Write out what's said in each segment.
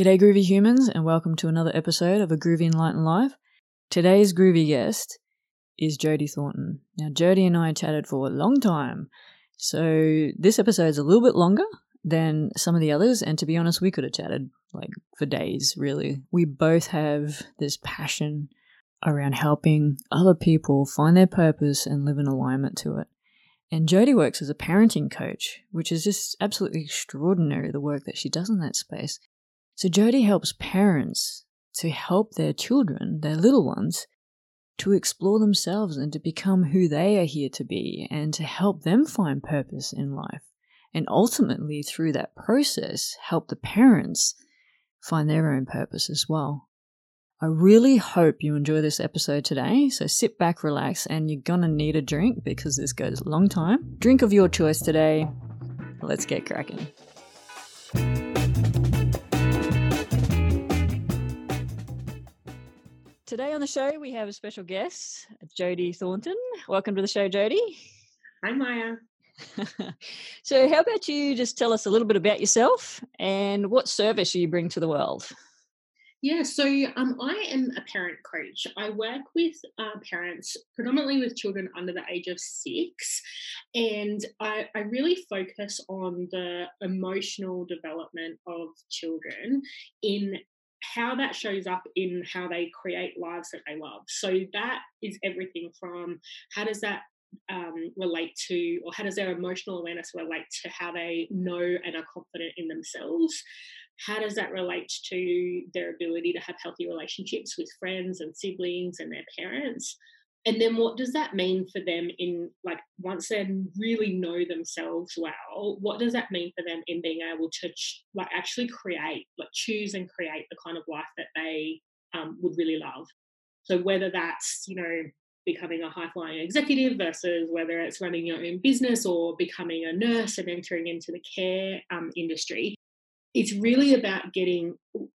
G'day, groovy humans, and welcome to another episode of A Groovy Enlightened Life. Today's groovy guest is Jodie Thornton. Now, Jodie and I chatted for a long time, so this episode is a little bit longer than some of the others, and to be honest, we could have chatted like for days, really. We both have this passion around helping other people find their purpose and live in alignment to it. And Jodie works as a parenting coach, which is just absolutely extraordinary the work that she does in that space. So Jodie helps parents to help their children, their little ones, to explore themselves and to become who they are here to be and to help them find purpose in life. And ultimately, through that process, help the parents find their own purpose as well. I really hope you enjoy this episode today. So sit back, relax, and you're gonna need a drink because this goes a long time. Drink of your choice today. Let's get cracking. Today on the show, we have a special guest, Jodie Thornton. Welcome to the show, Jodie. Hi, Maya. so, how about you just tell us a little bit about yourself and what service you bring to the world? Yeah, so um, I am a parent coach. I work with uh, parents, predominantly with children under the age of six, and I, I really focus on the emotional development of children in how that shows up in how they create lives that they love. So that is everything from how does that um, relate to, or how does their emotional awareness relate to how they know and are confident in themselves? how does that relate to their ability to have healthy relationships with friends and siblings and their parents and then what does that mean for them in like once they really know themselves well what does that mean for them in being able to ch- like actually create like choose and create the kind of life that they um, would really love? So whether that's you know becoming a high flying executive versus whether it's running your own business or becoming a nurse and entering into the care um, industry it's really about getting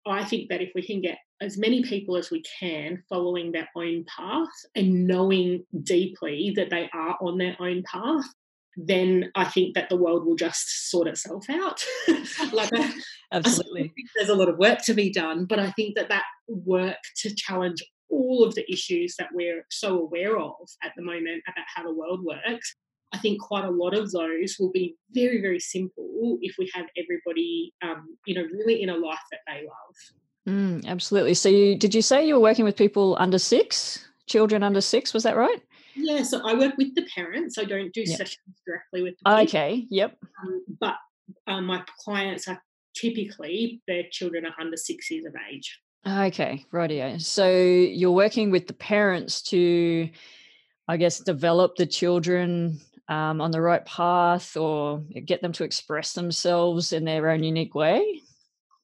i think that if we can get as many people as we can following their own path and knowing deeply that they are on their own path then i think that the world will just sort itself out like absolutely there's a lot of work to be done but i think that that work to challenge all of the issues that we're so aware of at the moment about how the world works I think quite a lot of those will be very, very simple if we have everybody, um, you know, really in a life that they love. Mm, absolutely. So, you did you say you were working with people under six, children under six? Was that right? Yeah. So I work with the parents. I don't do yep. sessions directly with. The okay. Yep. Um, but um, my clients are typically their children are under six years of age. Okay, rightio. So you're working with the parents to, I guess, develop the children um, on the right path or get them to express themselves in their own unique way?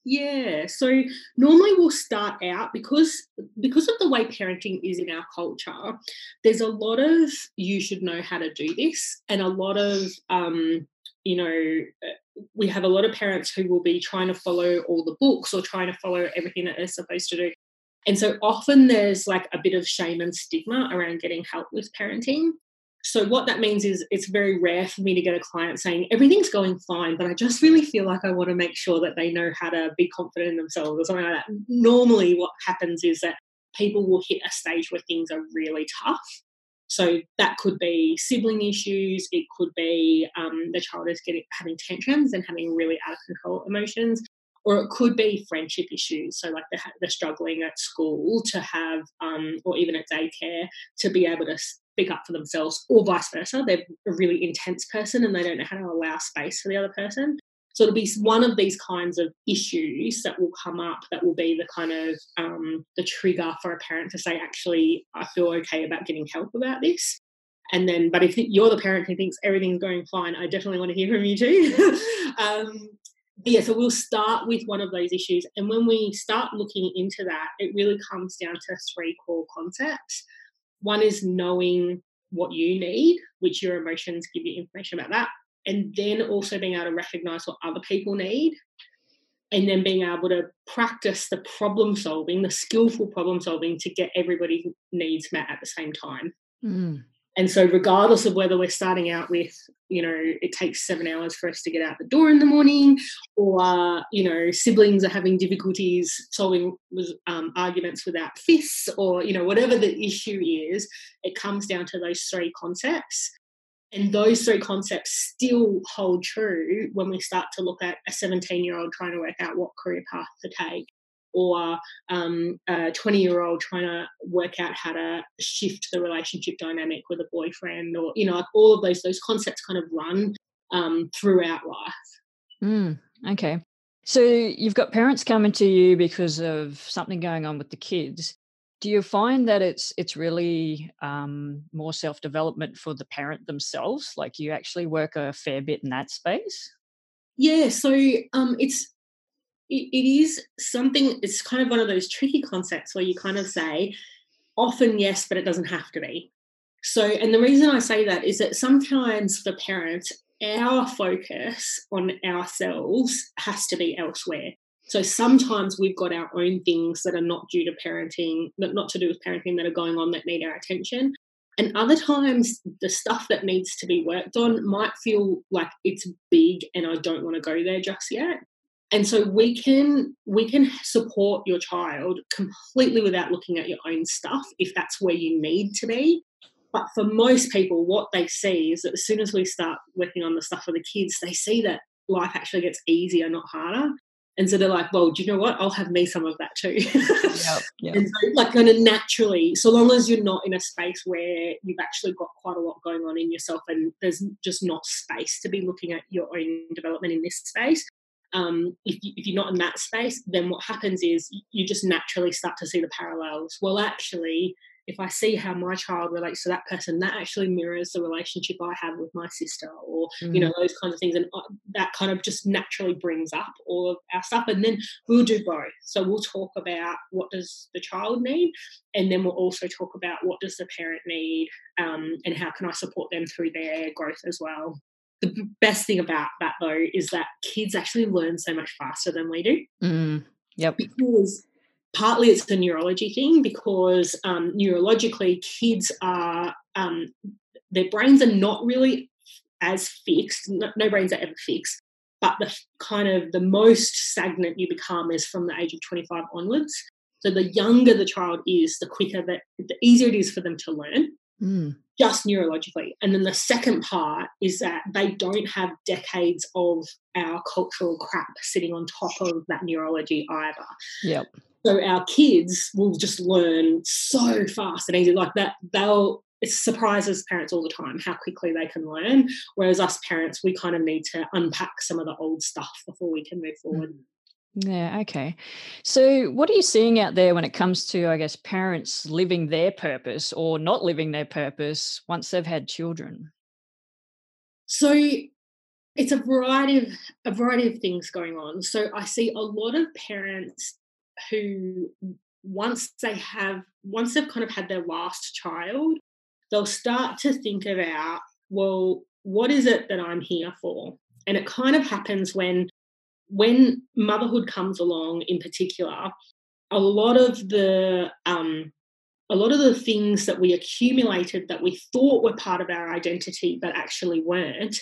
Yeah, so normally we'll start out because because of the way parenting is in our culture. There's a lot of you should know how to do this, and a lot of um, you know uh, we have a lot of parents who will be trying to follow all the books or trying to follow everything that they're supposed to do. And so often there's like a bit of shame and stigma around getting help with parenting. So what that means is it's very rare for me to get a client saying everything's going fine, but I just really feel like I want to make sure that they know how to be confident in themselves or something like that. Normally, what happens is that people will hit a stage where things are really tough. So that could be sibling issues. It could be um, the child is getting having tantrums and having really out of control emotions, or it could be friendship issues. So like they're, they're struggling at school to have, um, or even at daycare, to be able to speak up for themselves, or vice versa. They're a really intense person and they don't know how to allow space for the other person. So it'll be one of these kinds of issues that will come up that will be the kind of um, the trigger for a parent to say, actually, I feel okay about getting help about this. And then, but if you're the parent who thinks everything's going fine, I definitely want to hear from you too. um, yeah, so we'll start with one of those issues. And when we start looking into that, it really comes down to three core concepts. One is knowing what you need, which your emotions give you information about that. And then also being able to recognize what other people need. And then being able to practice the problem solving, the skillful problem solving to get everybody's needs met at the same time. Mm. And so, regardless of whether we're starting out with, you know, it takes seven hours for us to get out the door in the morning, or, you know, siblings are having difficulties solving um, arguments without fists, or, you know, whatever the issue is, it comes down to those three concepts. And those three concepts still hold true when we start to look at a 17 year old trying to work out what career path to take or um, a 20 year old trying to work out how to shift the relationship dynamic with a boyfriend or you know like all of those those concepts kind of run um, throughout life. Mm, okay. So you've got parents coming to you because of something going on with the kids. Do you find that it's it's really um, more self development for the parent themselves? Like you actually work a fair bit in that space? Yeah so um, it's it, it is something it's kind of one of those tricky concepts where you kind of say often yes but it doesn't have to be. So and the reason i say that is that sometimes for parents our focus on ourselves has to be elsewhere. So sometimes we've got our own things that are not due to parenting, not to do with parenting that are going on that need our attention. And other times, the stuff that needs to be worked on might feel like it's big and I don't want to go there just yet and so we can we can support your child completely without looking at your own stuff if that's where you need to be. But for most people what they see is that as soon as we start working on the stuff for the kids they see that life actually gets easier not harder. And so they're like well do you know what? I'll have me some of that too. Yep, yep. and so like kind of naturally so long as you're not in a space where you've actually got quite a lot going on in yourself and there's just not space to be looking at your own development in this space um, if, you, if you're not in that space, then what happens is you just naturally start to see the parallels. Well, actually, if I see how my child relates to that person, that actually mirrors the relationship I have with my sister, or mm. you know mm. those kinds of things, and uh, that kind of just naturally brings up all of our stuff. And then we'll do both. So we'll talk about what does the child need, and then we'll also talk about what does the parent need, um, and how can I support them through their growth as well the best thing about that though is that kids actually learn so much faster than we do. Mm, yep. Because partly it's a neurology thing because um, neurologically kids are um, their brains are not really as fixed. No, no brains are ever fixed, but the kind of the most stagnant you become is from the age of 25 onwards. So the younger the child is, the quicker that the easier it is for them to learn. Mm just neurologically. And then the second part is that they don't have decades of our cultural crap sitting on top of that neurology either. Yep. So our kids will just learn so fast and easy. Like that, they'll it surprises parents all the time how quickly they can learn. Whereas us parents, we kind of need to unpack some of the old stuff before we can move forward. Mm. Yeah, okay. So, what are you seeing out there when it comes to, I guess, parents living their purpose or not living their purpose once they've had children? So, it's a variety of a variety of things going on. So, I see a lot of parents who, once they have, once they've kind of had their last child, they'll start to think about, well, what is it that I'm here for? And it kind of happens when when motherhood comes along in particular, a lot of the um, a lot of the things that we accumulated that we thought were part of our identity but actually weren't,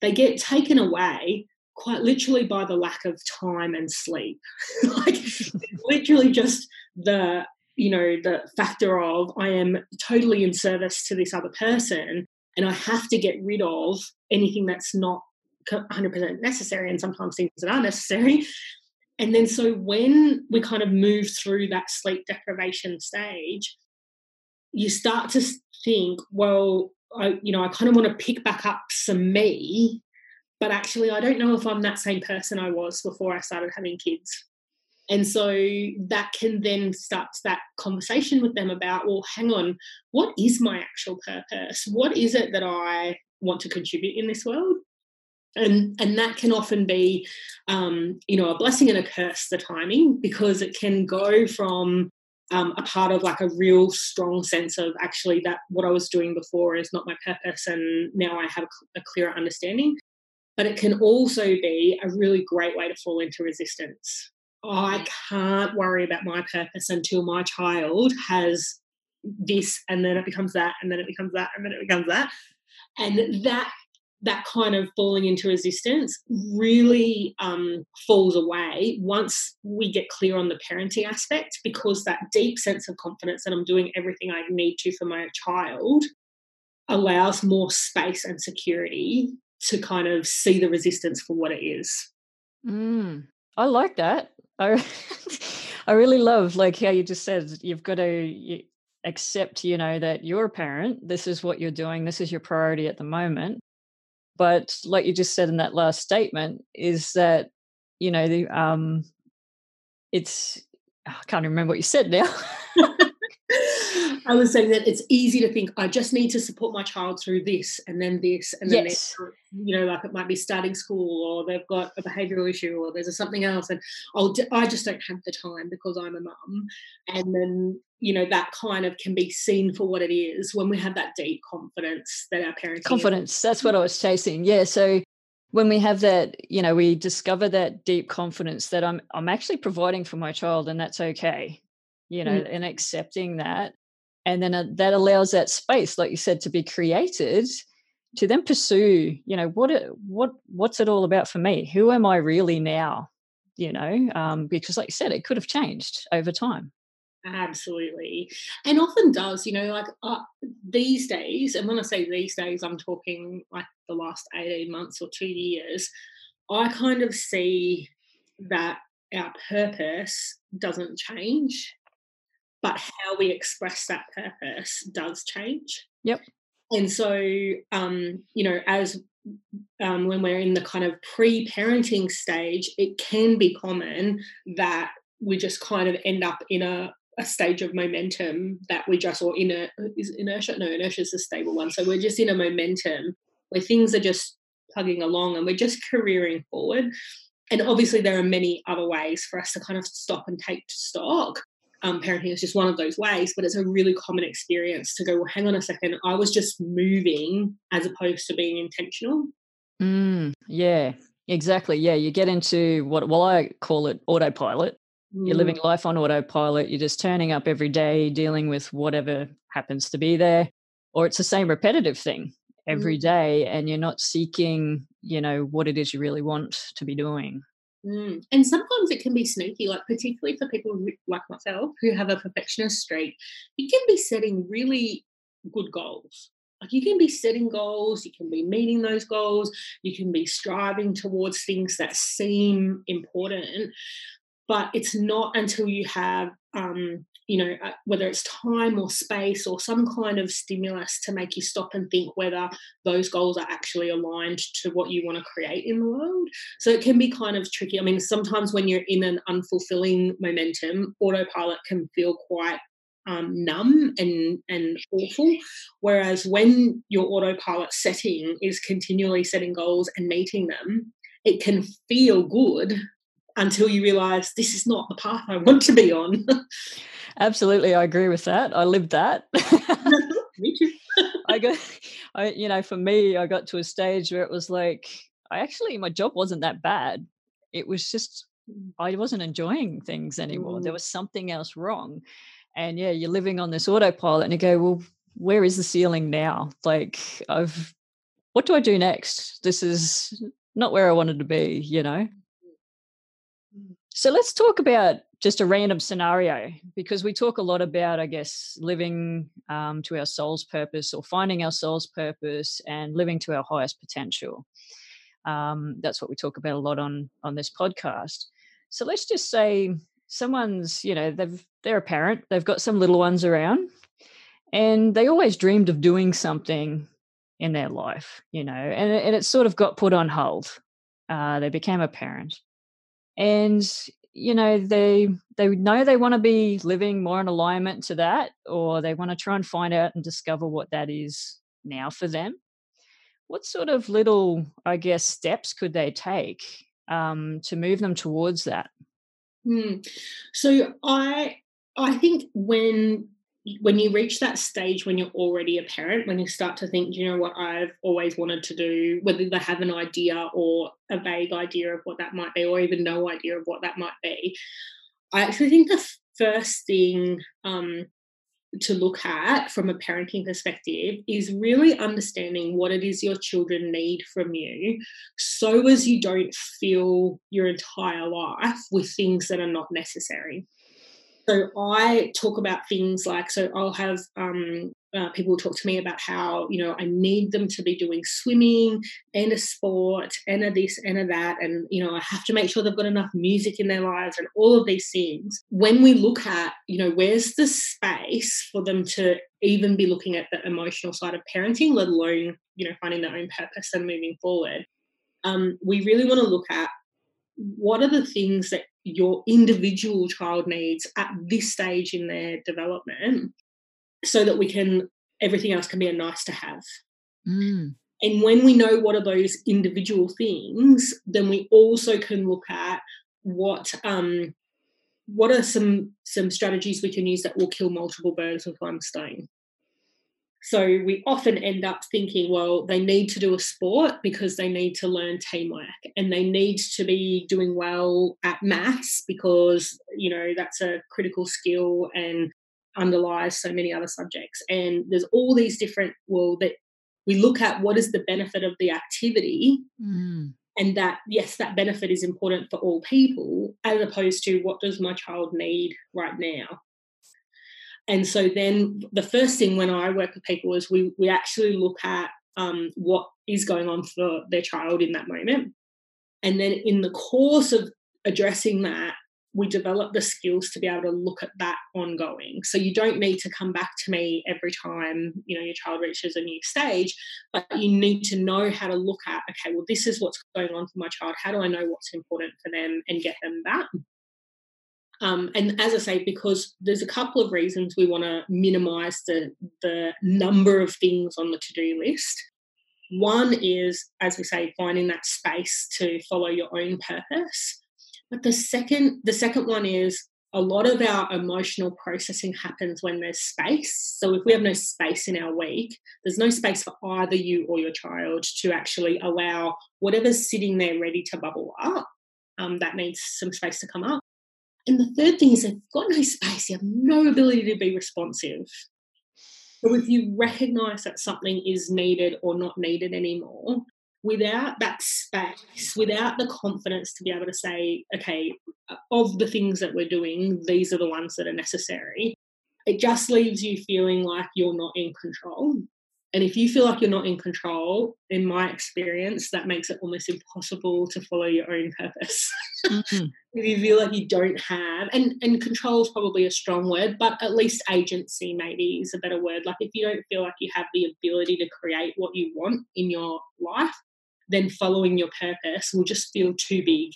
they get taken away quite literally by the lack of time and sleep. like literally just the you know the factor of I am totally in service to this other person and I have to get rid of anything that's not 100% necessary and sometimes things that are necessary. And then, so when we kind of move through that sleep deprivation stage, you start to think, well, I, you know, I kind of want to pick back up some me, but actually, I don't know if I'm that same person I was before I started having kids. And so that can then start that conversation with them about, well, hang on, what is my actual purpose? What is it that I want to contribute in this world? And and that can often be um, you know a blessing and a curse the timing because it can go from um, a part of like a real strong sense of actually that what I was doing before is not my purpose and now I have a, a clearer understanding. But it can also be a really great way to fall into resistance. I can't worry about my purpose until my child has this and then it becomes that and then it becomes that and then it becomes that. And that that kind of falling into resistance really um, falls away once we get clear on the parenting aspect because that deep sense of confidence that I'm doing everything I need to for my child allows more space and security to kind of see the resistance for what it is. Mm, I like that. I I really love like how you just said you've got to accept, you know, that you're a parent. This is what you're doing. This is your priority at the moment. But like you just said in that last statement, is that you know the um, it's I can't remember what you said now. I was saying that it's easy to think I just need to support my child through this and then this and then yes. you know like it might be starting school or they've got a behavioural issue or there's a something else and I'll I just don't have the time because I'm a mum and then you know that kind of can be seen for what it is when we have that deep confidence that our parents confidence that's what I was chasing yeah so when we have that you know we discover that deep confidence that I'm I'm actually providing for my child and that's okay you know, mm. and accepting that. And then uh, that allows that space, like you said, to be created to then pursue, you know, what it, what what's it all about for me? Who am I really now? You know, um, because like you said, it could have changed over time. Absolutely. And often does, you know, like uh, these days, and when I say these days, I'm talking like the last 18 months or two years, I kind of see that our purpose doesn't change but how we express that purpose does change. Yep. And so, um, you know, as um, when we're in the kind of pre-parenting stage, it can be common that we just kind of end up in a, a stage of momentum that we just or in a is inertia no inertia is a stable one so we're just in a momentum where things are just plugging along and we're just careering forward and obviously there are many other ways for us to kind of stop and take stock um, parenting is just one of those ways, but it's a really common experience to go, well, hang on a second, I was just moving as opposed to being intentional. Mm, yeah, exactly. Yeah, you get into what, well, I call it autopilot. Mm. You're living life on autopilot. You're just turning up every day, dealing with whatever happens to be there, or it's the same repetitive thing every mm. day, and you're not seeking, you know, what it is you really want to be doing. Mm. And sometimes it can be sneaky, like particularly for people like myself who have a perfectionist streak. You can be setting really good goals. Like you can be setting goals, you can be meeting those goals, you can be striving towards things that seem important, but it's not until you have um, you know, uh, whether it's time or space or some kind of stimulus to make you stop and think whether those goals are actually aligned to what you want to create in the world. So it can be kind of tricky. I mean, sometimes when you're in an unfulfilling momentum, autopilot can feel quite um, numb and and awful. Whereas when your autopilot setting is continually setting goals and meeting them, it can feel good until you realize this is not the path I want to be on. Absolutely, I agree with that. I lived that. me too. I got, I you know, for me, I got to a stage where it was like, I actually my job wasn't that bad. It was just. I wasn't enjoying things anymore. Mm. There was something else wrong, and yeah, you're living on this autopilot, and you go, well, where is the ceiling now? Like I've, what do I do next? This is not where I wanted to be, you know. So let's talk about just a random scenario because we talk a lot about, I guess, living um, to our soul's purpose or finding our soul's purpose and living to our highest potential. Um, that's what we talk about a lot on on this podcast. So let's just say someone's, you know, they've they're a parent, they've got some little ones around, and they always dreamed of doing something in their life, you know, and and it sort of got put on hold. Uh, they became a parent, and you know they they know they want to be living more in alignment to that or they want to try and find out and discover what that is now for them what sort of little i guess steps could they take um, to move them towards that mm. so i i think when when you reach that stage when you're already a parent, when you start to think, you know what, I've always wanted to do, whether they have an idea or a vague idea of what that might be, or even no idea of what that might be, I actually think the first thing um, to look at from a parenting perspective is really understanding what it is your children need from you so as you don't fill your entire life with things that are not necessary. So I talk about things like, so I'll have um, uh, people talk to me about how you know I need them to be doing swimming and a sport and a this and a that, and you know I have to make sure they've got enough music in their lives and all of these things. When we look at you know where's the space for them to even be looking at the emotional side of parenting, let alone you know finding their own purpose and moving forward, um, we really want to look at what are the things that your individual child needs at this stage in their development so that we can everything else can be a nice to have mm. and when we know what are those individual things then we also can look at what um what are some some strategies we can use that will kill multiple birds with one stone so we often end up thinking, well, they need to do a sport because they need to learn teamwork and they need to be doing well at maths because, you know, that's a critical skill and underlies so many other subjects. And there's all these different, well, that we look at what is the benefit of the activity. Mm. And that, yes, that benefit is important for all people, as opposed to what does my child need right now? And so then the first thing when I work with people is we we actually look at um, what is going on for their child in that moment, and then in the course of addressing that, we develop the skills to be able to look at that ongoing. So you don't need to come back to me every time you know your child reaches a new stage, but you need to know how to look at okay, well this is what's going on for my child. How do I know what's important for them and get them that? Um, and as I say, because there's a couple of reasons we want to minimize the, the number of things on the to do list. One is, as we say, finding that space to follow your own purpose. But the second, the second one is a lot of our emotional processing happens when there's space. So if we have no space in our week, there's no space for either you or your child to actually allow whatever's sitting there ready to bubble up. Um, that needs some space to come up. And the third thing is they've got no space, you have no ability to be responsive. So if you recognize that something is needed or not needed anymore, without that space, without the confidence to be able to say, okay, of the things that we're doing, these are the ones that are necessary, it just leaves you feeling like you're not in control. And if you feel like you're not in control, in my experience, that makes it almost impossible to follow your own purpose. Mm-hmm. if you feel like you don't have, and, and control is probably a strong word, but at least agency maybe is a better word. Like if you don't feel like you have the ability to create what you want in your life, then following your purpose will just feel too big.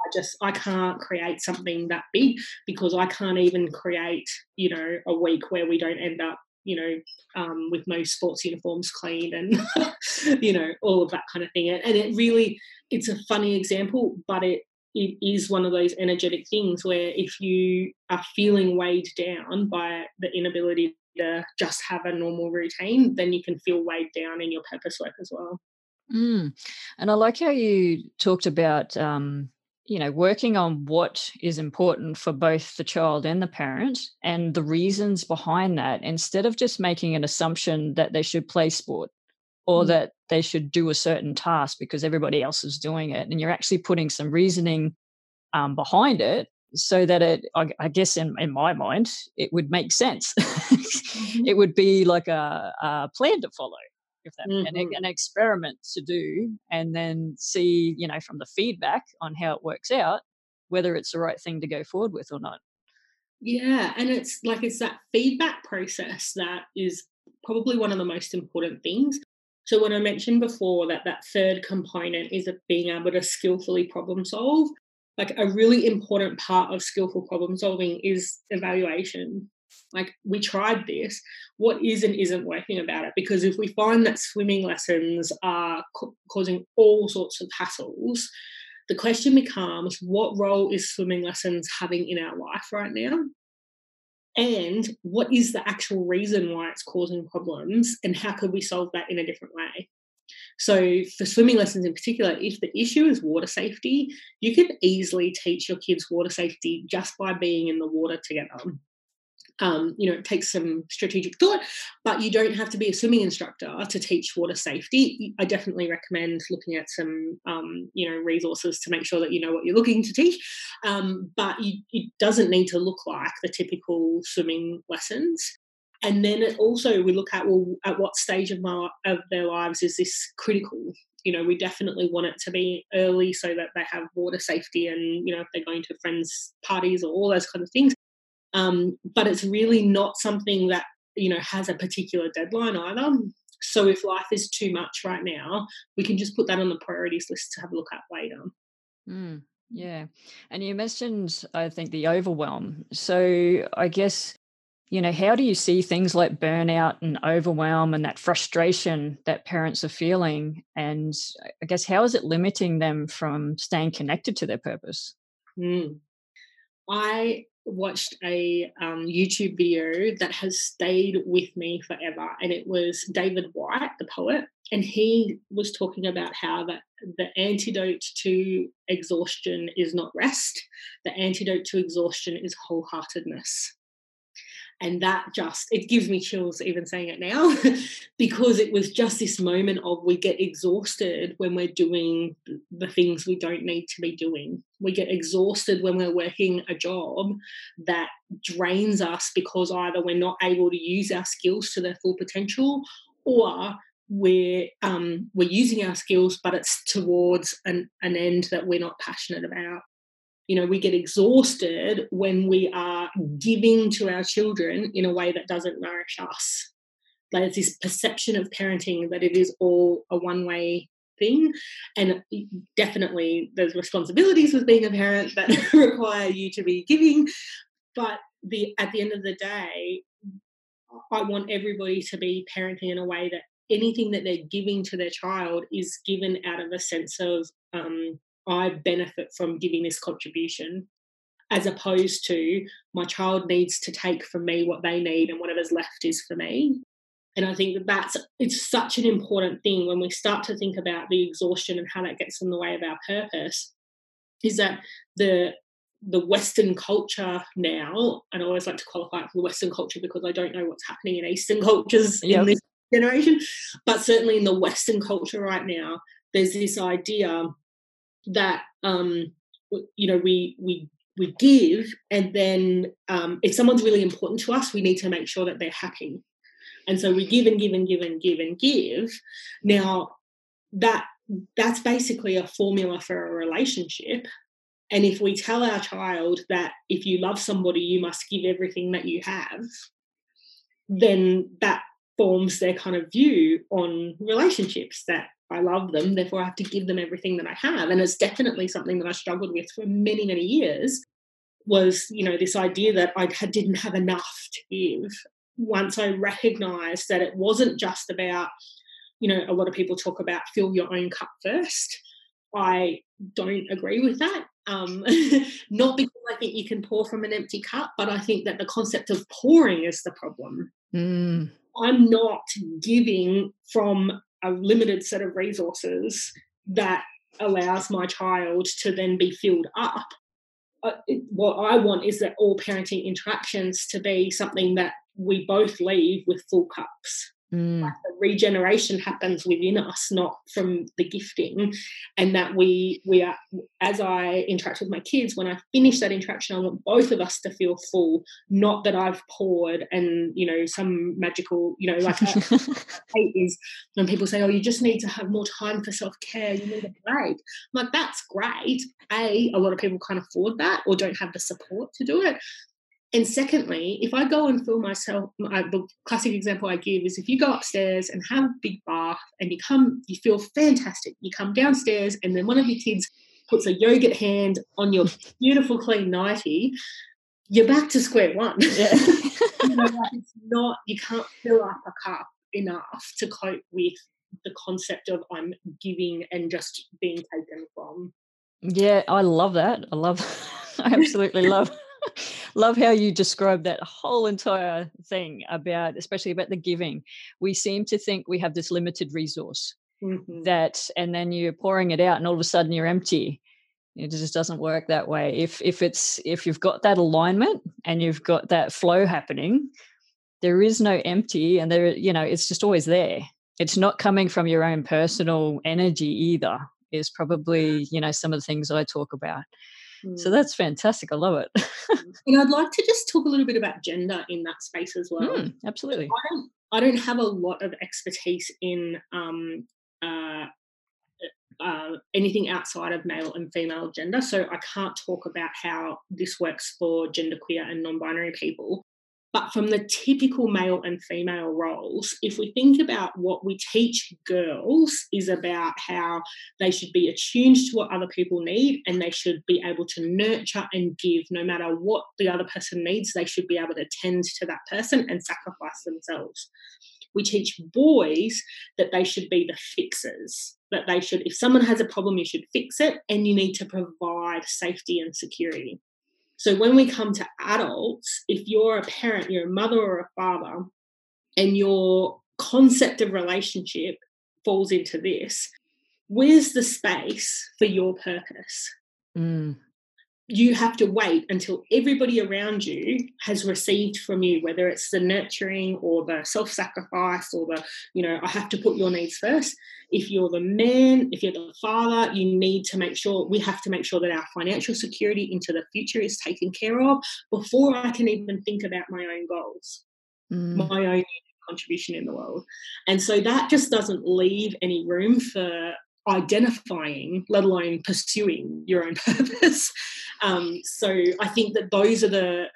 I just I can't create something that big because I can't even create, you know, a week where we don't end up you know, um, with no sports uniforms clean and, you know, all of that kind of thing. And it really, it's a funny example, but it, it is one of those energetic things where if you are feeling weighed down by the inability to just have a normal routine, then you can feel weighed down in your purpose work as well. Mm. And I like how you talked about um, you know working on what is important for both the child and the parent and the reasons behind that instead of just making an assumption that they should play sport or mm. that they should do a certain task because everybody else is doing it and you're actually putting some reasoning um, behind it so that it I, I, guess in, in my mind it would make sense mm-hmm. it would be like a, a plan to follow if that mm-hmm. an, an experiment to do and then see you know from the feedback on how it works out whether it's the right thing to go forward with or not. Yeah and it's like it's that feedback process that is probably one of the most important things. So when i mentioned before that that third component is being able to skillfully problem solve like a really important part of skillful problem solving is evaluation like we tried this what is and isn't working about it? Because if we find that swimming lessons are ca- causing all sorts of hassles the question becomes what role is swimming lessons having in our life right now? And what is the actual reason why it's causing problems and how could we solve that in a different way? So for swimming lessons in particular if the issue is water safety you can easily teach your kids water safety just by being in the water together um, you know, it takes some strategic thought, but you don't have to be a swimming instructor to teach water safety. I definitely recommend looking at some, um, you know, resources to make sure that you know what you're looking to teach. Um, but you, it doesn't need to look like the typical swimming lessons. And then also we look at well, at what stage of my of their lives is this critical? You know, we definitely want it to be early so that they have water safety, and you know, if they're going to friends' parties or all those kind of things um, but it's really not something that you know has a particular deadline either. So if life is too much right now, we can just put that on the priorities list to have a look at later. Mm, yeah, and you mentioned I think the overwhelm. So I guess you know how do you see things like burnout and overwhelm and that frustration that parents are feeling and i guess how is it limiting them from staying connected to their purpose mm. i watched a um, YouTube video that has stayed with me forever, and it was David Whyte, the poet, and he was talking about how that the antidote to exhaustion is not rest. The antidote to exhaustion is wholeheartedness and that just it gives me chills even saying it now because it was just this moment of we get exhausted when we're doing the things we don't need to be doing. We get exhausted when we're working a job that drains us because either we're not able to use our skills to their full potential or we're um, we're using our skills but it's towards an, an end that we're not passionate about you know we get exhausted when we are giving to our children in a way that doesn't nourish us. There's this perception of parenting that it is all a one way thing and definitely there's responsibilities with being a parent that require you to be giving but the at the end of the day i want everybody to be parenting in a way that anything that they're giving to their child is given out of a sense of um, I benefit from giving this contribution, as opposed to my child needs to take from me what they need and whatever's left is for me. And I think that that's it's such an important thing when we start to think about the exhaustion and how that gets in the way of our purpose. Is that the the Western culture now, and I always like to qualify it for the Western culture because I don't know what's happening in Eastern cultures yep. in this generation, but certainly in the Western culture right now, there's this idea that um, you know we we we give, and then um, if someone's really important to us, we need to make sure that they're happy. And so we give and give and give and give and give. Now that that's basically a formula for a relationship. And if we tell our child that if you love somebody, you must give everything that you have, then that forms their kind of view on relationships that I love them, therefore I have to give them everything that I have. And it's definitely something that I struggled with for many, many years was, you know, this idea that I didn't have enough to give. Once I recognized that it wasn't just about, you know, a lot of people talk about fill your own cup first. I don't agree with that. Um, not because I think you can pour from an empty cup, but I think that the concept of pouring is the problem. Mm. I'm not giving from a limited set of resources that allows my child to then be filled up. Uh, what I want is that all parenting interactions to be something that we both leave with full cups. Mm. Like the regeneration happens within us, not from the gifting. And that we we are as I interact with my kids, when I finish that interaction, I want both of us to feel full, not that I've poured and you know some magical, you know, like hate is when people say, Oh, you just need to have more time for self-care, you need a break. I'm like, that's great. A, a lot of people can't afford that or don't have the support to do it. And secondly, if I go and fill myself, the classic example I give is if you go upstairs and have a big bath and you come, you feel fantastic. You come downstairs and then one of your kids puts a yogurt hand on your beautiful clean nightie, you're back to square one. Yeah. you know, it's not, you can't fill up a cup enough to cope with the concept of I'm giving and just being taken from. Yeah, I love that. I love, I absolutely love love how you describe that whole entire thing about especially about the giving we seem to think we have this limited resource mm-hmm. that and then you're pouring it out and all of a sudden you're empty it just doesn't work that way if if it's if you've got that alignment and you've got that flow happening, there is no empty and there, you know, it's just always there. It's not coming from your own personal energy either, is probably, you know, some of the things I talk about. So mm. that's fantastic. I love it. and I'd like to just talk a little bit about gender in that space as well. Mm, absolutely. I don't, I don't have a lot of expertise in um, uh, uh, anything outside of male and female gender. So I can't talk about how this works for genderqueer and non binary people. But from the typical male and female roles, if we think about what we teach girls, is about how they should be attuned to what other people need and they should be able to nurture and give no matter what the other person needs, they should be able to tend to that person and sacrifice themselves. We teach boys that they should be the fixers, that they should, if someone has a problem, you should fix it and you need to provide safety and security. So when we come to adults, if you're a parent, you're a mother or a father, and your concept of relationship falls into this, where's the space for your purpose? Mm you have to wait until everybody around you has received from you whether it's the nurturing or the self-sacrifice or the you know i have to put your needs first if you're the man if you're the father you need to make sure we have to make sure that our financial security into the future is taken care of before i can even think about my own goals mm. my own contribution in the world and so that just doesn't leave any room for identifying, let alone pursuing your own purpose. Um, so I think that those are the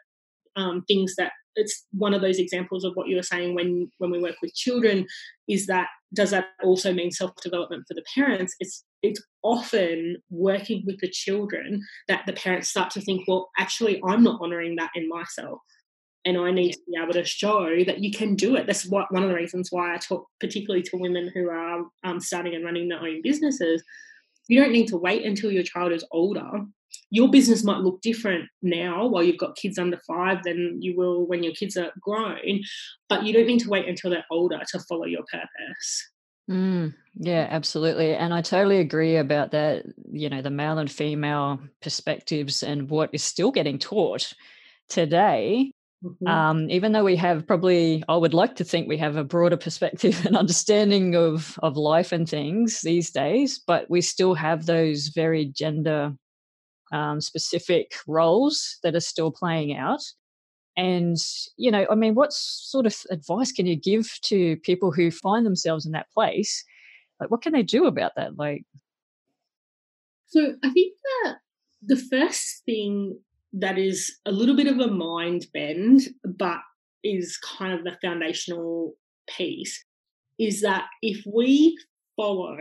um, things that it's one of those examples of what you were saying when when we work with children is that does that also mean self development for the parents it's it's often working with the children that the parents start to think well actually i'm not honoring that in myself and I need to be able to show that you can do it. That's what one of the reasons why I talk particularly to women who are um, starting and running their own businesses. You don't need to wait until your child is older. Your business might look different now while you've got kids under five than you will when your kids are grown, but you don't need to wait until they're older to follow your purpose. Mm, yeah, absolutely. And I totally agree about that, you know, the male and female perspectives and what is still getting taught today Mm-hmm. Um, even though we have probably, I would like to think we have a broader perspective and understanding of of life and things these days, but we still have those very gender um, specific roles that are still playing out. And you know, I mean, what sort of advice can you give to people who find themselves in that place? Like, what can they do about that? Like, so I think that the first thing that is a little bit of a mind bend, but is kind of the foundational piece, is that if we follow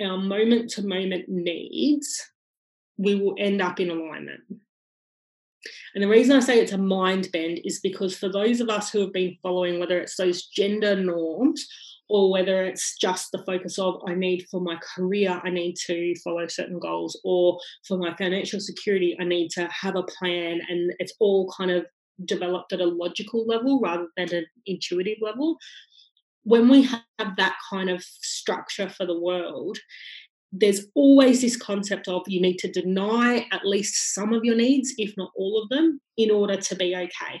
our moment to moment needs, we will end up in alignment. And the reason I say it's a mind bend is because for those of us who have been following, whether it's those gender norms or whether it's just the focus of I need for my career, I need to follow certain goals, or for my financial security, I need to have a plan, and it's all kind of developed at a logical level rather than an intuitive level. When we have that kind of structure for the world, there's always this concept of you need to deny at least some of your needs, if not all of them, in order to be okay.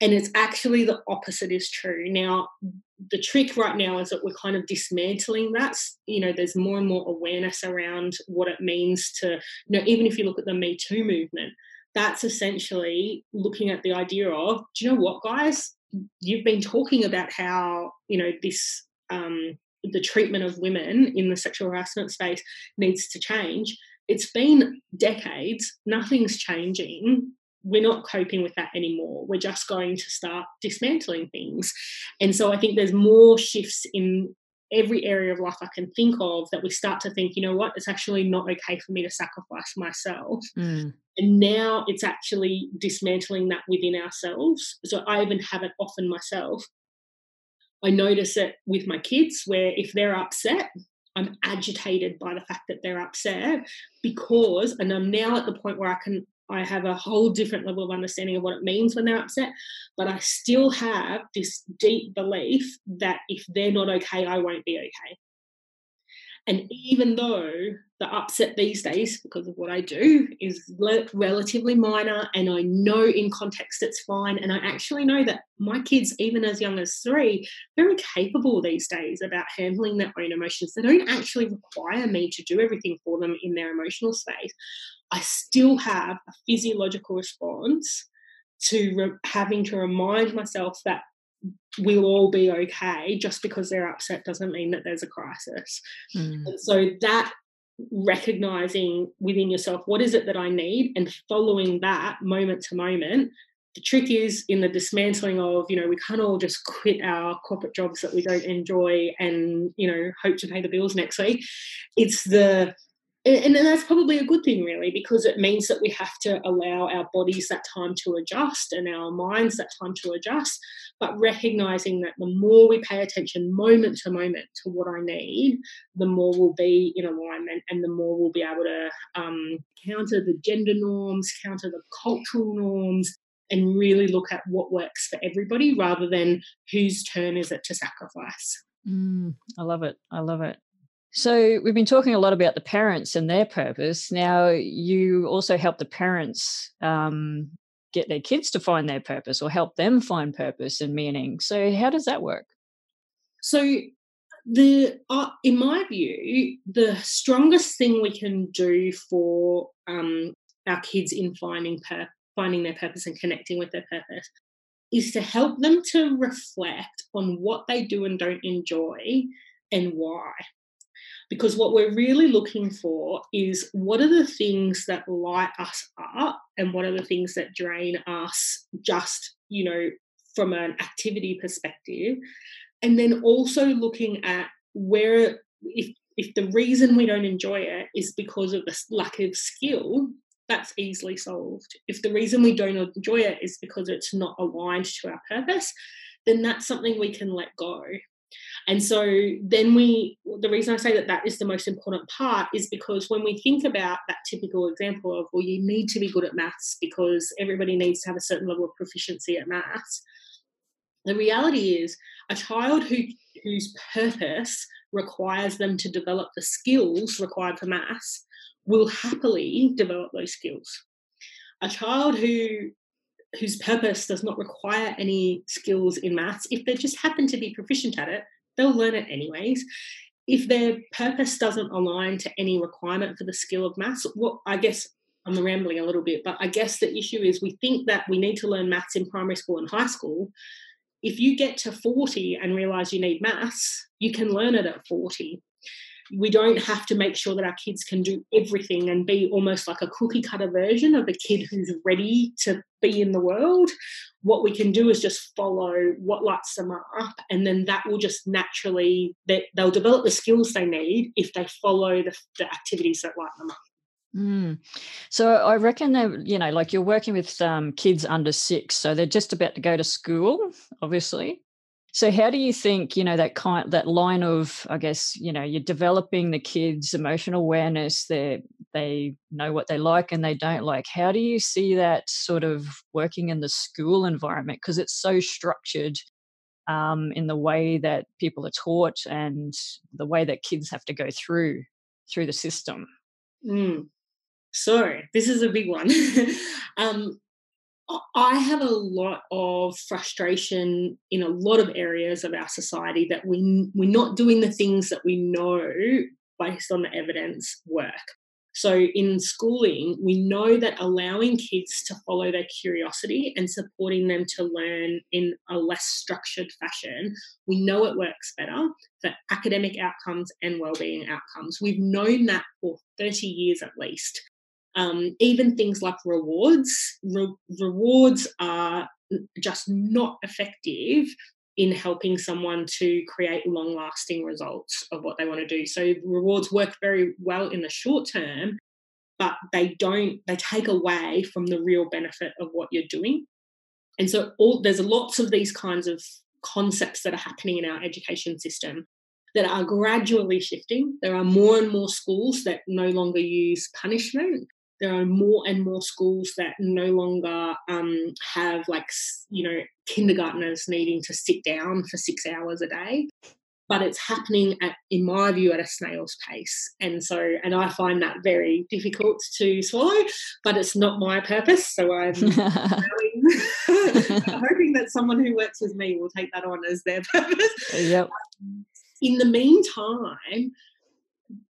And it's actually the opposite is true. Now, the trick right now is that we're kind of dismantling that. You know, there's more and more awareness around what it means to, you know, even if you look at the Me Too movement, that's essentially looking at the idea of, do you know what, guys? You've been talking about how, you know, this, um, the treatment of women in the sexual harassment space needs to change. It's been decades, nothing's changing we're not coping with that anymore. We're just going to start dismantling things. And so I think there's more shifts in every area of life I can think of that we start to think, you know what, it's actually not okay for me to sacrifice myself. Mm. And now it's actually dismantling that within ourselves. So I even have it often myself. I notice it with my kids where if they're upset, I'm agitated by the fact that they're upset because, and I'm now at the point where I can I have a whole different level of understanding of what it means when they're upset. But I still have this deep belief that if they're not okay, I won't be okay. And even though the upset these days, because of what I do, is relatively minor, and I know in context it's fine, and I actually know that my kids, even as young as three, very capable these days about handling their own emotions. They don't actually require me to do everything for them in their emotional space. I still have a physiological response to re- having to remind myself that we'll all be okay. Just because they're upset doesn't mean that there's a crisis. Mm. and so that recognizing within yourself what is it that i need and following that moment to moment. The trick is in the dismantling of you know we can't all just quit our corporate jobs that we don't enjoy and you know hope to pay the bills next week. It's the and, and that's probably a good thing really because it means that we have to allow our bodies that time to adjust and our minds that time to adjust. But recognizing that the more we pay attention moment to moment to what i need the more we'll be in alignment and the more we'll be able to um, counter the gender norms counter the cultural norms and really look at what works for everybody rather than whose turn is it to sacrifice. Mm, i love it. I love it so, we've been talking a lot about the parents and their purpose. Now, you also help the parents um, get their kids to find their purpose or help them find purpose and meaning. So, how does that work? So, the uh, in my view, the strongest thing we can do for um, our kids in finding pur- finding their purpose and connecting with their purpose is to help them to reflect on what they do and don't enjoy and why. Because what we're really looking for is what are the things that light us up and what are the things that drain us just, you know, from an activity perspective. And then also looking at where, if, if the reason we don't enjoy it is because of the lack of skill, that's easily solved. If the reason we don't enjoy it is because it's not aligned to our purpose, then that's something we can let go. And so then we, the reason I say that that is the most important part is because when we think about that typical example of, well, you need to be good at maths because everybody needs to have a certain level of proficiency at maths. The reality is a child who, whose purpose requires them to develop the skills required for maths will happily develop those skills. A child who whose purpose does not require any skills in maths, if they just happen to be proficient at it, they'll learn it anyways. If their purpose doesn't align to any requirement for the skill of maths, what I guess I'm rambling a little bit, but I guess the issue is we think that we need to learn maths in primary school and high school. If you get to 40 and realize you need maths, you can learn it at 40 we don't have to make sure that our kids can do everything and be almost like a cookie cutter version of a kid who's ready to be in the world. What we can do is just follow what lights them up, and then that will just naturally that they'll develop the skills they need if they follow the, the activities that light them up. Mm. So I reckon that you know, like you're working with um, kids under six, so they're just about to go to school, obviously. So how do you think, you know, that kind that line of, I guess, you know, you're developing the kids' emotional awareness, they they know what they like and they don't like. How do you see that sort of working in the school environment? Because it's so structured um, in the way that people are taught and the way that kids have to go through through the system. Mm. So this is a big one. um, I have a lot of frustration in a lot of areas of our society that we we're not doing the things that we know based on the evidence work. So in schooling, we know that allowing kids to follow their curiosity and supporting them to learn in a less structured fashion, we know it works better for academic outcomes and well-being outcomes. We've known that for 30 years at least. Um, even things like rewards, re- rewards are just not effective in helping someone to create long lasting results of what they want to do. So rewards work very well in the short term, but they don't, they take away from the real benefit of what you're doing. And so all, there's lots of these kinds of concepts that are happening in our education system that are gradually shifting. There are more and more schools that no longer use punishment there are more and more schools that no longer um, have like you know kindergartners needing to sit down for six hours a day but it's happening at, in my view, at a snail's pace. And so, and I find that very difficult to swallow, but it's not my purpose. So I'm hoping that someone who works with me will take that on as their purpose. Yep. in the meantime,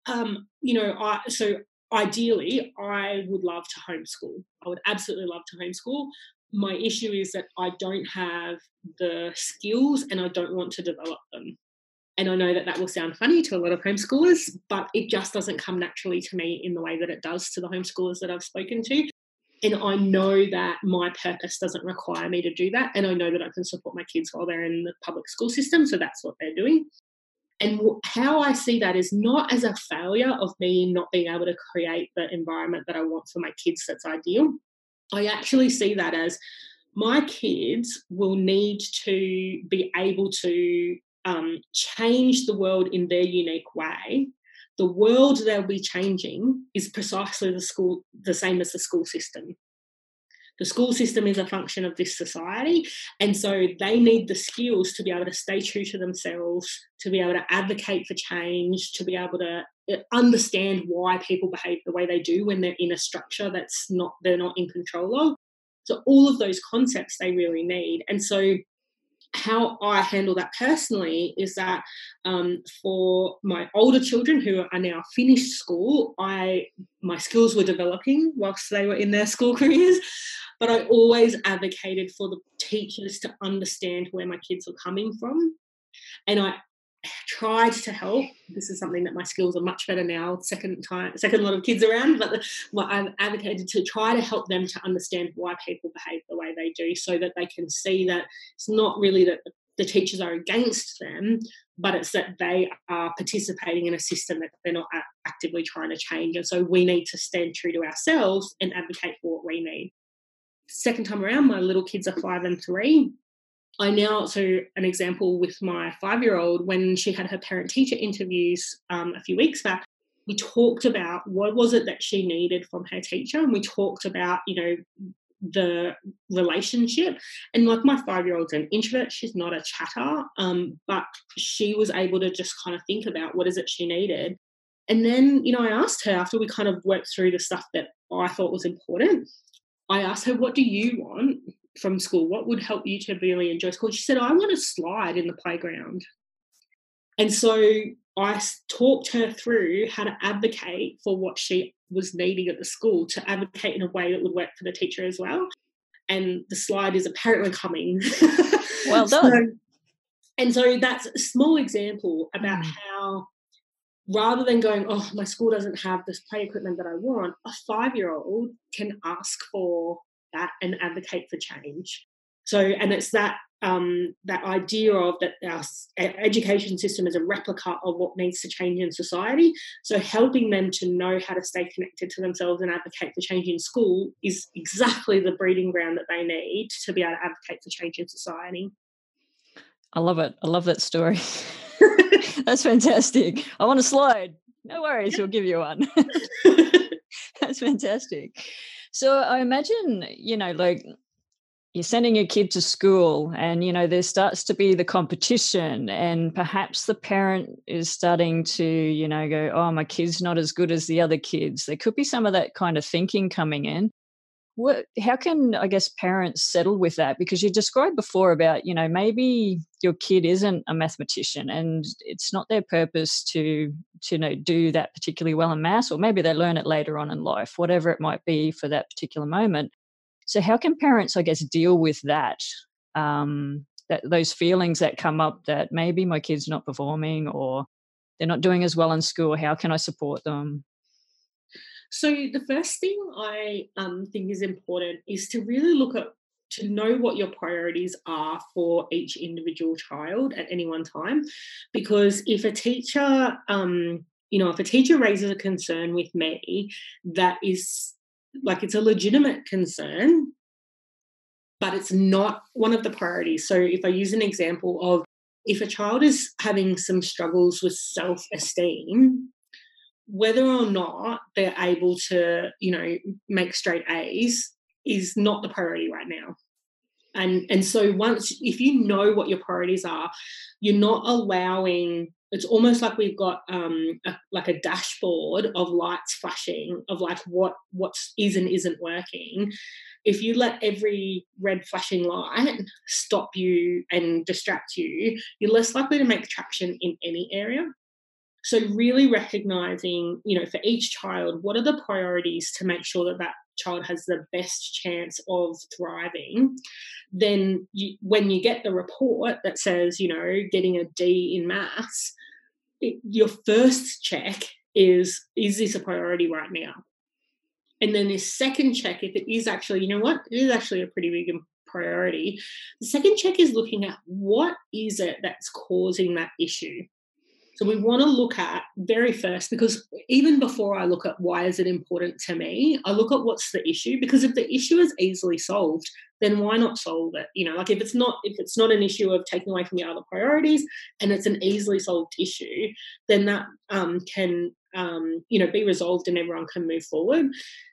um, you know, I so ideally I would love to homeschool. I would absolutely love to homeschool. My issue is that I don't have the skills and I don't want to develop them. And I know that that will sound funny to a lot of homeschoolers, but it just doesn't come naturally to me in the way that it does to the homeschoolers that I've spoken to. And I know that my purpose doesn't require me to do that. And I know that I can support my kids while they're in the public school system. So that's what they're doing. And how I see that is not as a failure of me not being able to create the environment that I want for my kids that's ideal. I actually see that as my kids will need to be able to um, change the world in their unique way. The world they'll be changing is precisely the school, the same as the school system. The school system is a function of this society, and so they need the skills to be able to stay true to themselves, to be able to advocate for change, to be able to uh, understand why people behave the way they do when they're in a structure that's not they're not in control of. So all of those concepts they really need, and so how I handle that personally is that um, for my older children who are now finished school, I my skills were developing whilst they were in their school careers, but I always advocated for the teachers to understand where my kids were coming from, and I tried to help. This is something that my skills are much better now. Second time, second lot of kids around, but I've advocated to try to help them to understand why people behave the way they do, so that they can see that it's not really that the teachers are against them, but it's that they are participating in a system that they're not actively trying to change. And so we need to stand true to ourselves and advocate for what we need. Second time around, my little kids are five and three. I now, so an example with my five year old, when she had her parent teacher interviews um, a few weeks back, we talked about what was it that she needed from her teacher. And we talked about, you know, the relationship. And like my five year old's an introvert, she's not a chatter, um, but she was able to just kind of think about what is it she needed. And then, you know, I asked her after we kind of worked through the stuff that I thought was important. I asked her, What do you want? From school? What would help you to really enjoy school? She said, I want to slide in the playground. And so I talked her through how to advocate for what she was needing at the school to advocate in a way that would work for the teacher as well. And the slide is apparently coming. Well done. so, and so that's a small example about mm. how rather than going, oh, my school doesn't have this play equipment that I want, a five year old can ask for that and advocate for change. So, and it's that um, that idea of that our education system is a replica of what needs to change in society. So, helping them to know how to stay connected to themselves and advocate for change in school is exactly the breeding ground that they need to be able to advocate for change in society. I love it. I love that story. That's fantastic. I want a slide. No worries, we'll give you one. That's fantastic. So I imagine, you know, like you're sending your kid to school and you know there starts to be the competition and perhaps the parent is starting to you know go oh my kid's not as good as the other kids. There could be some of that kind of thinking coming in what how can i guess parents settle with that? Because you described before about you know maybe your kid isn't a mathematician and it's not their purpose to to you know do that particularly well in maths or maybe they learn it later on in life whatever it might be for that particular moment. So how can parents i guess deal with that um that those feelings that come up that maybe my kid's not performing or they're not doing as well in school? How can i support them so the first thing I um, think is important is to really look at to know what your priorities are for each individual child at any one time, because if a teacher, um, you know, if a teacher raises a concern with me that is like it's a legitimate concern, but it's not one of the priorities. So if I use an example of if a child is having some struggles with self esteem, whether or not they're able to, you know, make straight A's is not the priority right now. and and so once if you know what your priorities are you're not allowing it's almost like we've got um, a, like a dashboard of lights flashing of like what what is and isn't working if you let every red flashing light stop you and distract you you're less likely to make traction in any area so really recognizing you know for each child what are the priorities to make sure that that child has the best chance of thriving, then you, when you get the report that says, you know, getting a D in maths, it, your first check is, is this a priority right now? And then this second check, if it is actually, you know what, it is actually a pretty big priority. The second check is looking at what is it that's causing that issue. So we want to look at very first because even before I look at why is it important to me, I look at what's the issue because if the issue is easily solved, then why not solve it? You know, like if it's not if it's not an issue of taking away from your other priorities and it's an easily solved issue, then that um, can um, you know be resolved and everyone can move forward.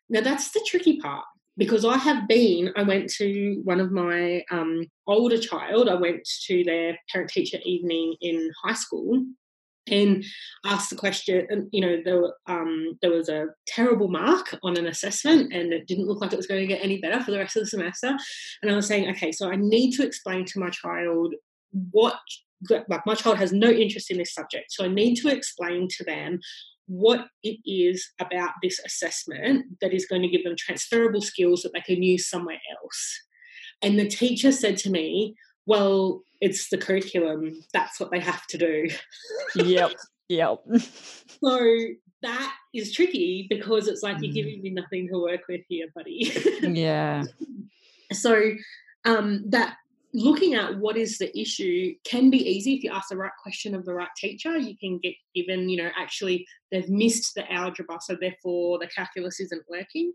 Now that's the tricky part because I have been, I went to one of my um, older child, I went to their parent teacher evening in high school and asked the question and you know there, um, there was a terrible mark on an assessment and it didn't look like it was going to get any better for the rest of the semester. And i was saying okay so i need to explain to my child what like my child has no interest in this subject so i need to explain to them what it is about this assessment that is going to give them transferable skills that they can use somewhere else. And the teacher said to me well, it's the curriculum. That's what they have to do. yep. Yep. so that is tricky because it's like mm. you're giving me nothing to work with here, buddy. yeah. So um, that looking at what is the issue can be easy if you ask the right question of the right teacher. You can get given, you know, actually they've missed the algebra, so therefore the calculus isn't working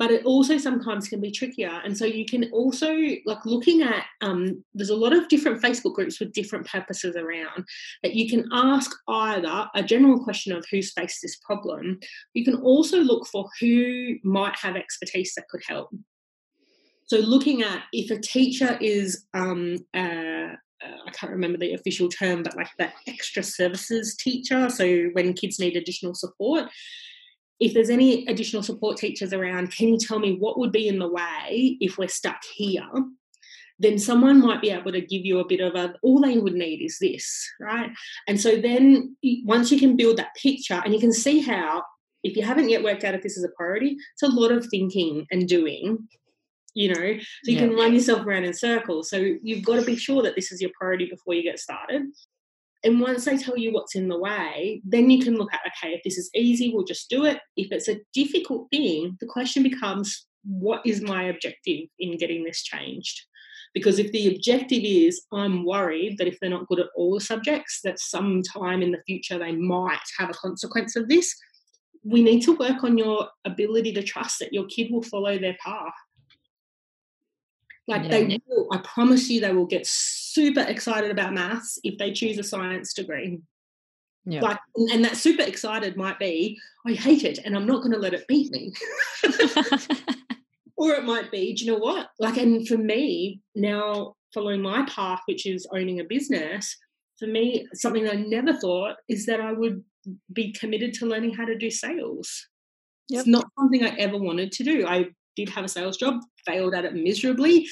but it also sometimes can be trickier. And so you can also like looking at um, there's a lot of different Facebook groups with different purposes around that you can ask either a general question of who's faced this problem. You can also look for who might have expertise that could help. So looking at if a teacher is um, I can't remember the official term, but like the extra services teacher. So when kids need additional support, if there's any additional support teachers around, can you tell me what would be in the way if we're stuck here? Then someone might be able to give you a bit of a, all they would need is this, right? And so then once you can build that picture and you can see how, if you haven't yet worked out if this is a priority, it's a lot of thinking and doing you know so you yeah. can run yourself around in circles so you've got to be sure that this is your priority before you get started and once they tell you what's in the way, then you can look at okay, if this is easy, we'll just do it. If it's a difficult thing, the question becomes what is my objective in getting this changed? Because if the objective is I'm worried that if they're not good at all the subjects, that sometime in the future they might have a consequence of this, we need to work on your ability to trust that your kid will follow their path. Like yeah. they will, I promise you, they will get super excited about maths if they choose a science degree. Yeah. Like, and that super excited might be, I hate it and I'm not going to let it beat me. or it might be, do you know what? Like, and for me, now following my path, which is owning a business, for me, something I never thought is that I would be committed to learning how to do sales. Yep. It's not something I ever wanted to do. I did have a sales job, failed at it miserably,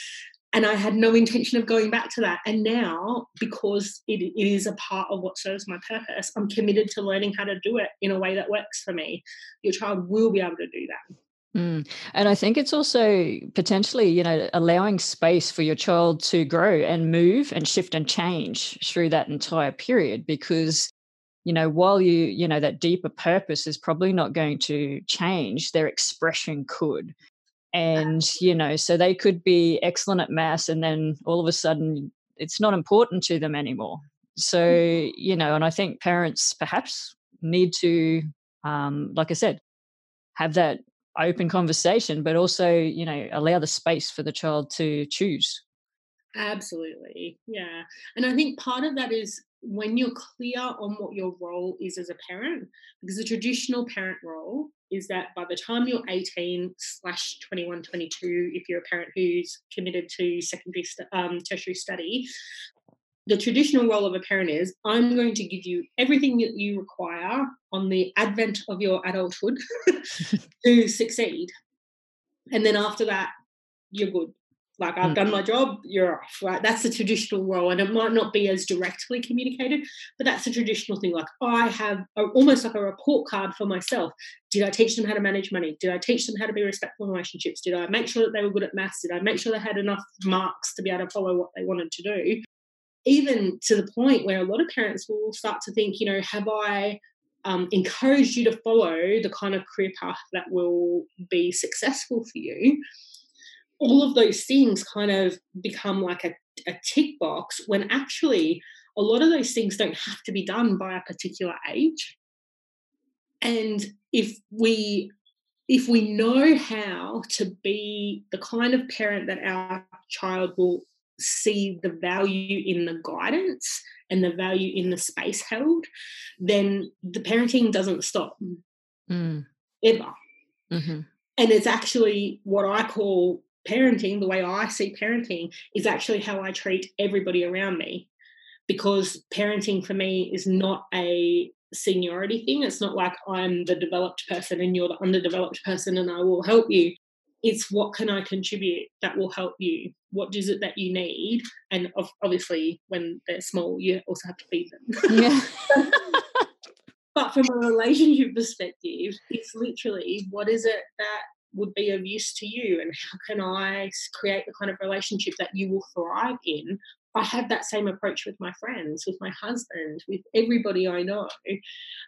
and I had no intention of going back to that. And now, because it, it is a part of what serves my purpose, I'm committed to learning how to do it in a way that works for me. Your child will be able to do that. Mm. And I think it's also potentially, you know, allowing space for your child to grow and move and shift and change through that entire period because you know while you you know that deeper purpose is probably not going to change their expression could and you know so they could be excellent at maths and then all of a sudden it's not important to them anymore so mm. you know and i think parents perhaps need to um, like i said have that open conversation but also you know allow the space for the child to choose absolutely yeah and i think part of that is when you're clear on what your role is as a parent because the traditional parent role is that by the time you're 18 slash 21, 22, if you're a parent who's committed to secondary, um, tertiary study, the traditional role of a parent is I'm going to give you everything that you require on the advent of your adulthood to succeed. And then after that, you're good. Like I've mm. done my job, you're off, right? That's the traditional role, and it might not be as directly communicated, but that's a traditional thing. Like I have a, almost like a report card for myself. Did I teach them how to manage money? Did I teach them how to be respectful in relationships? Did I make sure that they were good at maths? Did I make sure they had enough marks to be able to follow what they wanted to do? Even to the point where a lot of parents will start to think, you know, have I um, encouraged you to follow the kind of career path that will be successful for you? All of those things kind of become like a, a tick box when actually a lot of those things don't have to be done by a particular age and if we if we know how to be the kind of parent that our child will see the value in the guidance and the value in the space held then the parenting doesn't stop mm. ever mm-hmm. and it's actually what i call parenting, the way I see parenting, is actually how I treat everybody around me. Because parenting for me is not a seniority thing. It's not like I'm the developed person and you're the underdeveloped person and I will help you. It's what can I contribute that will help you? What is it that you need? And obviously, when they're small, you also have to feed them. Yeah. but from a relationship perspective, it's literally what is it that would be of use to you and how can I create the kind of relationship that you will thrive in. I have that same approach with my friends, with my husband, with everybody I know.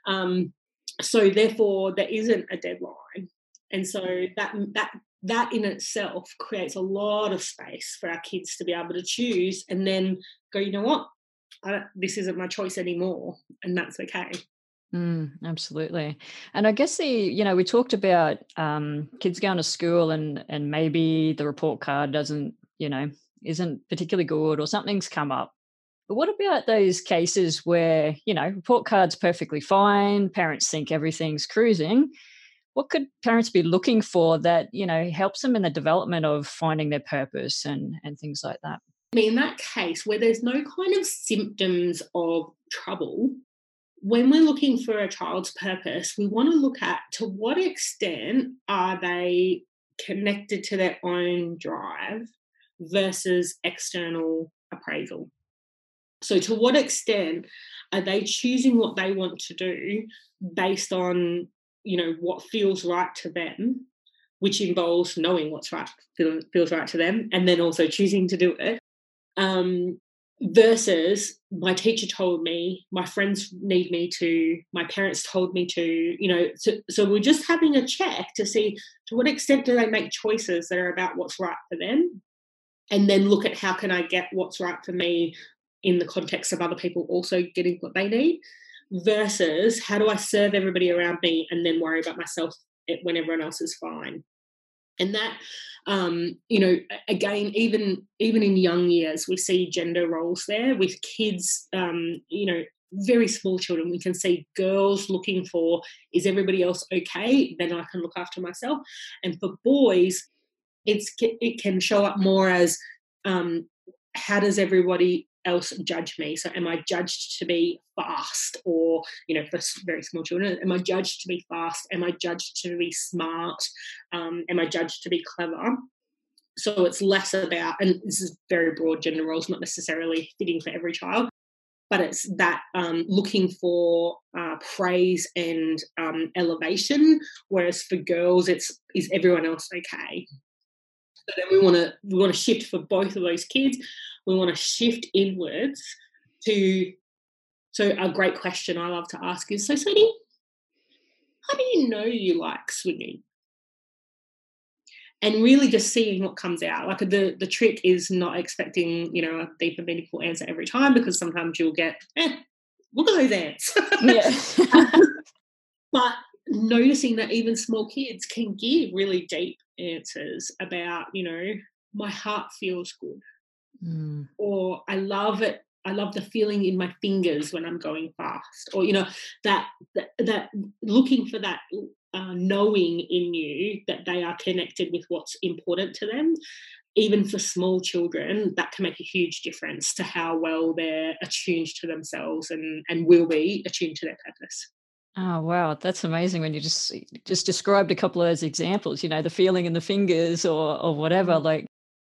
Um, so therefore, there isn't a deadline, and so that that that in itself creates a lot of space for our kids to be able to choose, and then go, you know what, this isn't my choice anymore, and that's okay. Mm, absolutely. And I guess the, you know, we talked about um, kids going to school and and maybe the report card doesn't, you know, isn't particularly good or something's come up. But what about those cases where, you know, report card's perfectly fine, parents think everything's cruising? What could parents be looking for that, you know, helps them in the development of finding their purpose and and things like that? I mean, in that case where there's no kind of symptoms of trouble, when we're looking for a child's purpose, we want to look at to what extent are they connected to their own drive versus external appraisal. So, to what extent are they choosing what they want to do based on, you know, what feels right to them, which involves knowing what's right feels right to them, and then also choosing to do it, um, versus my teacher told me my friends need me to my parents told me to you know so, so we're just having a check to see to what extent do they make choices that are about what's right for them and then look at how can i get what's right for me in the context of other people also getting what they need versus how do i serve everybody around me and then worry about myself when everyone else is fine and that um, you know again even even in young years we see gender roles there with kids um, you know very small children. We can see girls looking for is everybody else okay? Then i can look after myself. And for boys it's it can show up more as um, how does everybody else judge me? So, am I judged to be fast, or you know, for very small children, am I judged to be fast? Am I judged to be smart? Um, am I judged to be clever? So it's less about, and this is very broad gender roles, not necessarily fitting for every child, but it's that um, looking for uh, praise and um, elevation. Whereas for girls, it's is everyone else okay? So then we want to we want to shift for both of those kids we want to shift inwards to so a great question I love to ask is so sweetie, how do you know you like swinging? And really just seeing what comes out. Like the the trick is not expecting, you know, a deep and meaningful answer every time because sometimes you'll get, eh, look at those ants. Yeah. but noticing that even small kids can give really deep answers about, you know, my heart feels good mm. or I love it. I love the feeling in my fingers when I'm going fast, or you know that that, that looking for that uh, knowing in you that they are connected with what's important to them, even for small children, that can make a huge difference to how well they're attuned to themselves and, and will be attuned to their purpose. Oh wow, that's amazing when you just just described a couple of those examples, you know, the feeling in the fingers or or whatever. Mm. Like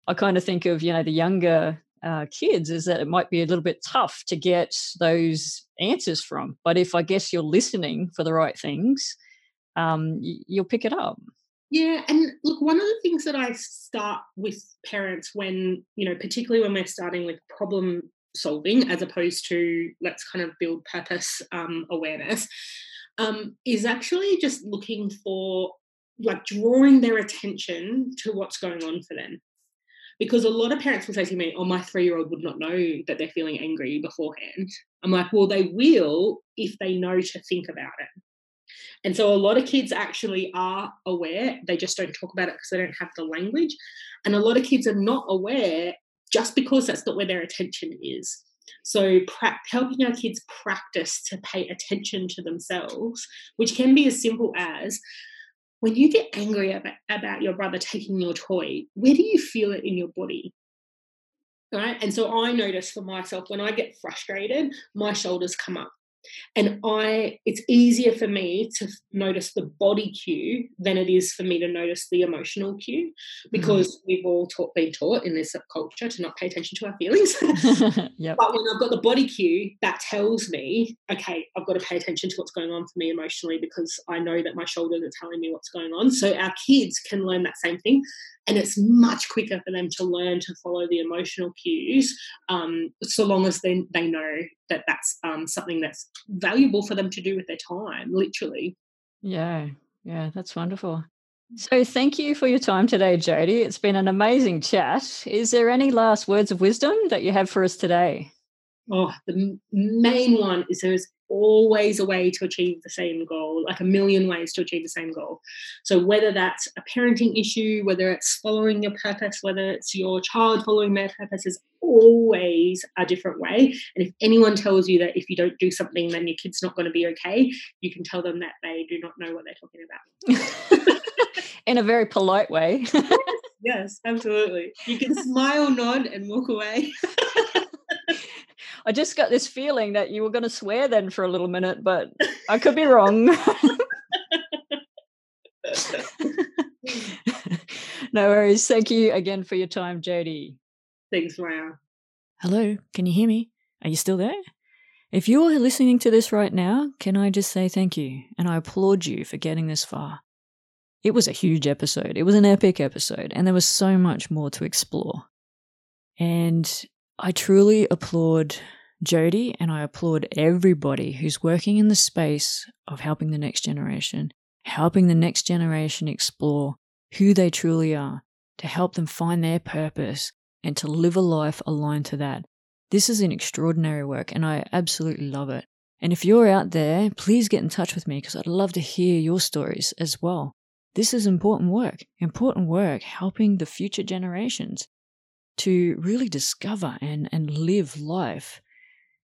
I kind of think of, you know, the younger uh, kids is that it might be a little bit tough to get those answers from. But if I guess you're listening for the right things, um, you'll pick it up. Yeah, and look, one of the things that I start with parents when, you know, particularly when we're starting with problem solving as opposed to let's kind of build purpose um, awareness, um, is actually just looking for like drawing their attention to what's going on for them. Because a lot of parents will say to me, Oh, my three year old would not know that they're feeling angry beforehand. I'm like, Well, they will if they know to think about it. And so a lot of kids actually are aware, they just don't talk about it because they don't have the language. And a lot of kids are not aware just because that's not where their attention is. So, pra- helping our kids practice to pay attention to themselves, which can be as simple as when you get angry about, about your brother taking your toy, where do you feel it in your body? Right. And so I notice for myself when I get frustrated, my shoulders come up and i it's easier for me to notice the body cue than it is for me to notice the emotional cue mm-hmm. because mm. we've all taught, been taught in this culture to not pay attention to our feelings yep. but when i've got the body cue that tells me okay i've got to pay attention to what's going on for me emotionally because i know that my shoulders are telling me what's going on so our kids can learn that same thing and it's much quicker for them to learn to follow the emotional cues um, so long as they, they know that that's um, something that's valuable for them to do with their time literally. Yeah yeah that's wonderful. Mm. So thank you for your time today Jodie it's been an amazing chat. Is there any last words of wisdom that you have for us today oh the main one is there's always a way to achieve the same goal, like a million ways to achieve the same goal. So, whether that's a parenting issue, whether it's following your purpose, whether it's your child following their purpose, is always a different way. And if anyone tells you that if you don't do something, then your kid's not going to be okay, you can tell them that they do not know what they're talking about. In a very polite way. yes, yes, absolutely. You can smile, nod, and walk away. I just got this feeling that you were going to swear then for a little minute, but I could be wrong. no worries. Thank you again for your time, Jodie. Thanks, Maya. Hello, can you hear me? Are you still there? If you're listening to this right now, can I just say thank you and I applaud you for getting this far. It was a huge episode. It was an epic episode, and there was so much more to explore. And I truly applaud Jodie and I applaud everybody who's working in the space of helping the next generation, helping the next generation explore who they truly are, to help them find their purpose and to live a life aligned to that. This is an extraordinary work and I absolutely love it. And if you're out there, please get in touch with me because I'd love to hear your stories as well. This is important work, important work helping the future generations to really discover and, and live life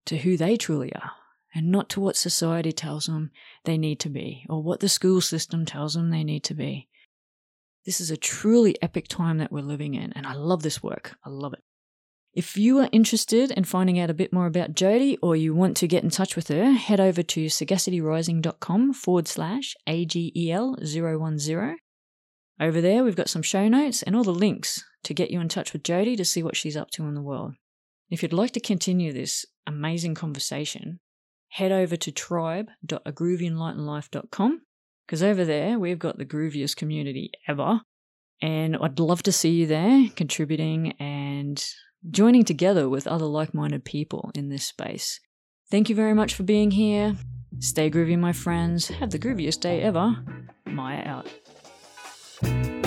to who they truly are and not to what society tells them they need to be or what the school system tells them they need to be. This is a truly epic time that we're living in, and I love this work. I love it. If you are interested in finding out a bit more about Jodie or you want to get in touch with her, head over to sagacityrising.com forward slash AGEL010. Over there, we've got some show notes and all the links to get you in touch with Jodie to see what she's up to in the world. If you'd like to continue this amazing conversation, head over to tribe.agroovyenlightenedlife.com because over there we've got the grooviest community ever. And I'd love to see you there contributing and joining together with other like minded people in this space. Thank you very much for being here. Stay groovy, my friends. Have the grooviest day ever. Maya out.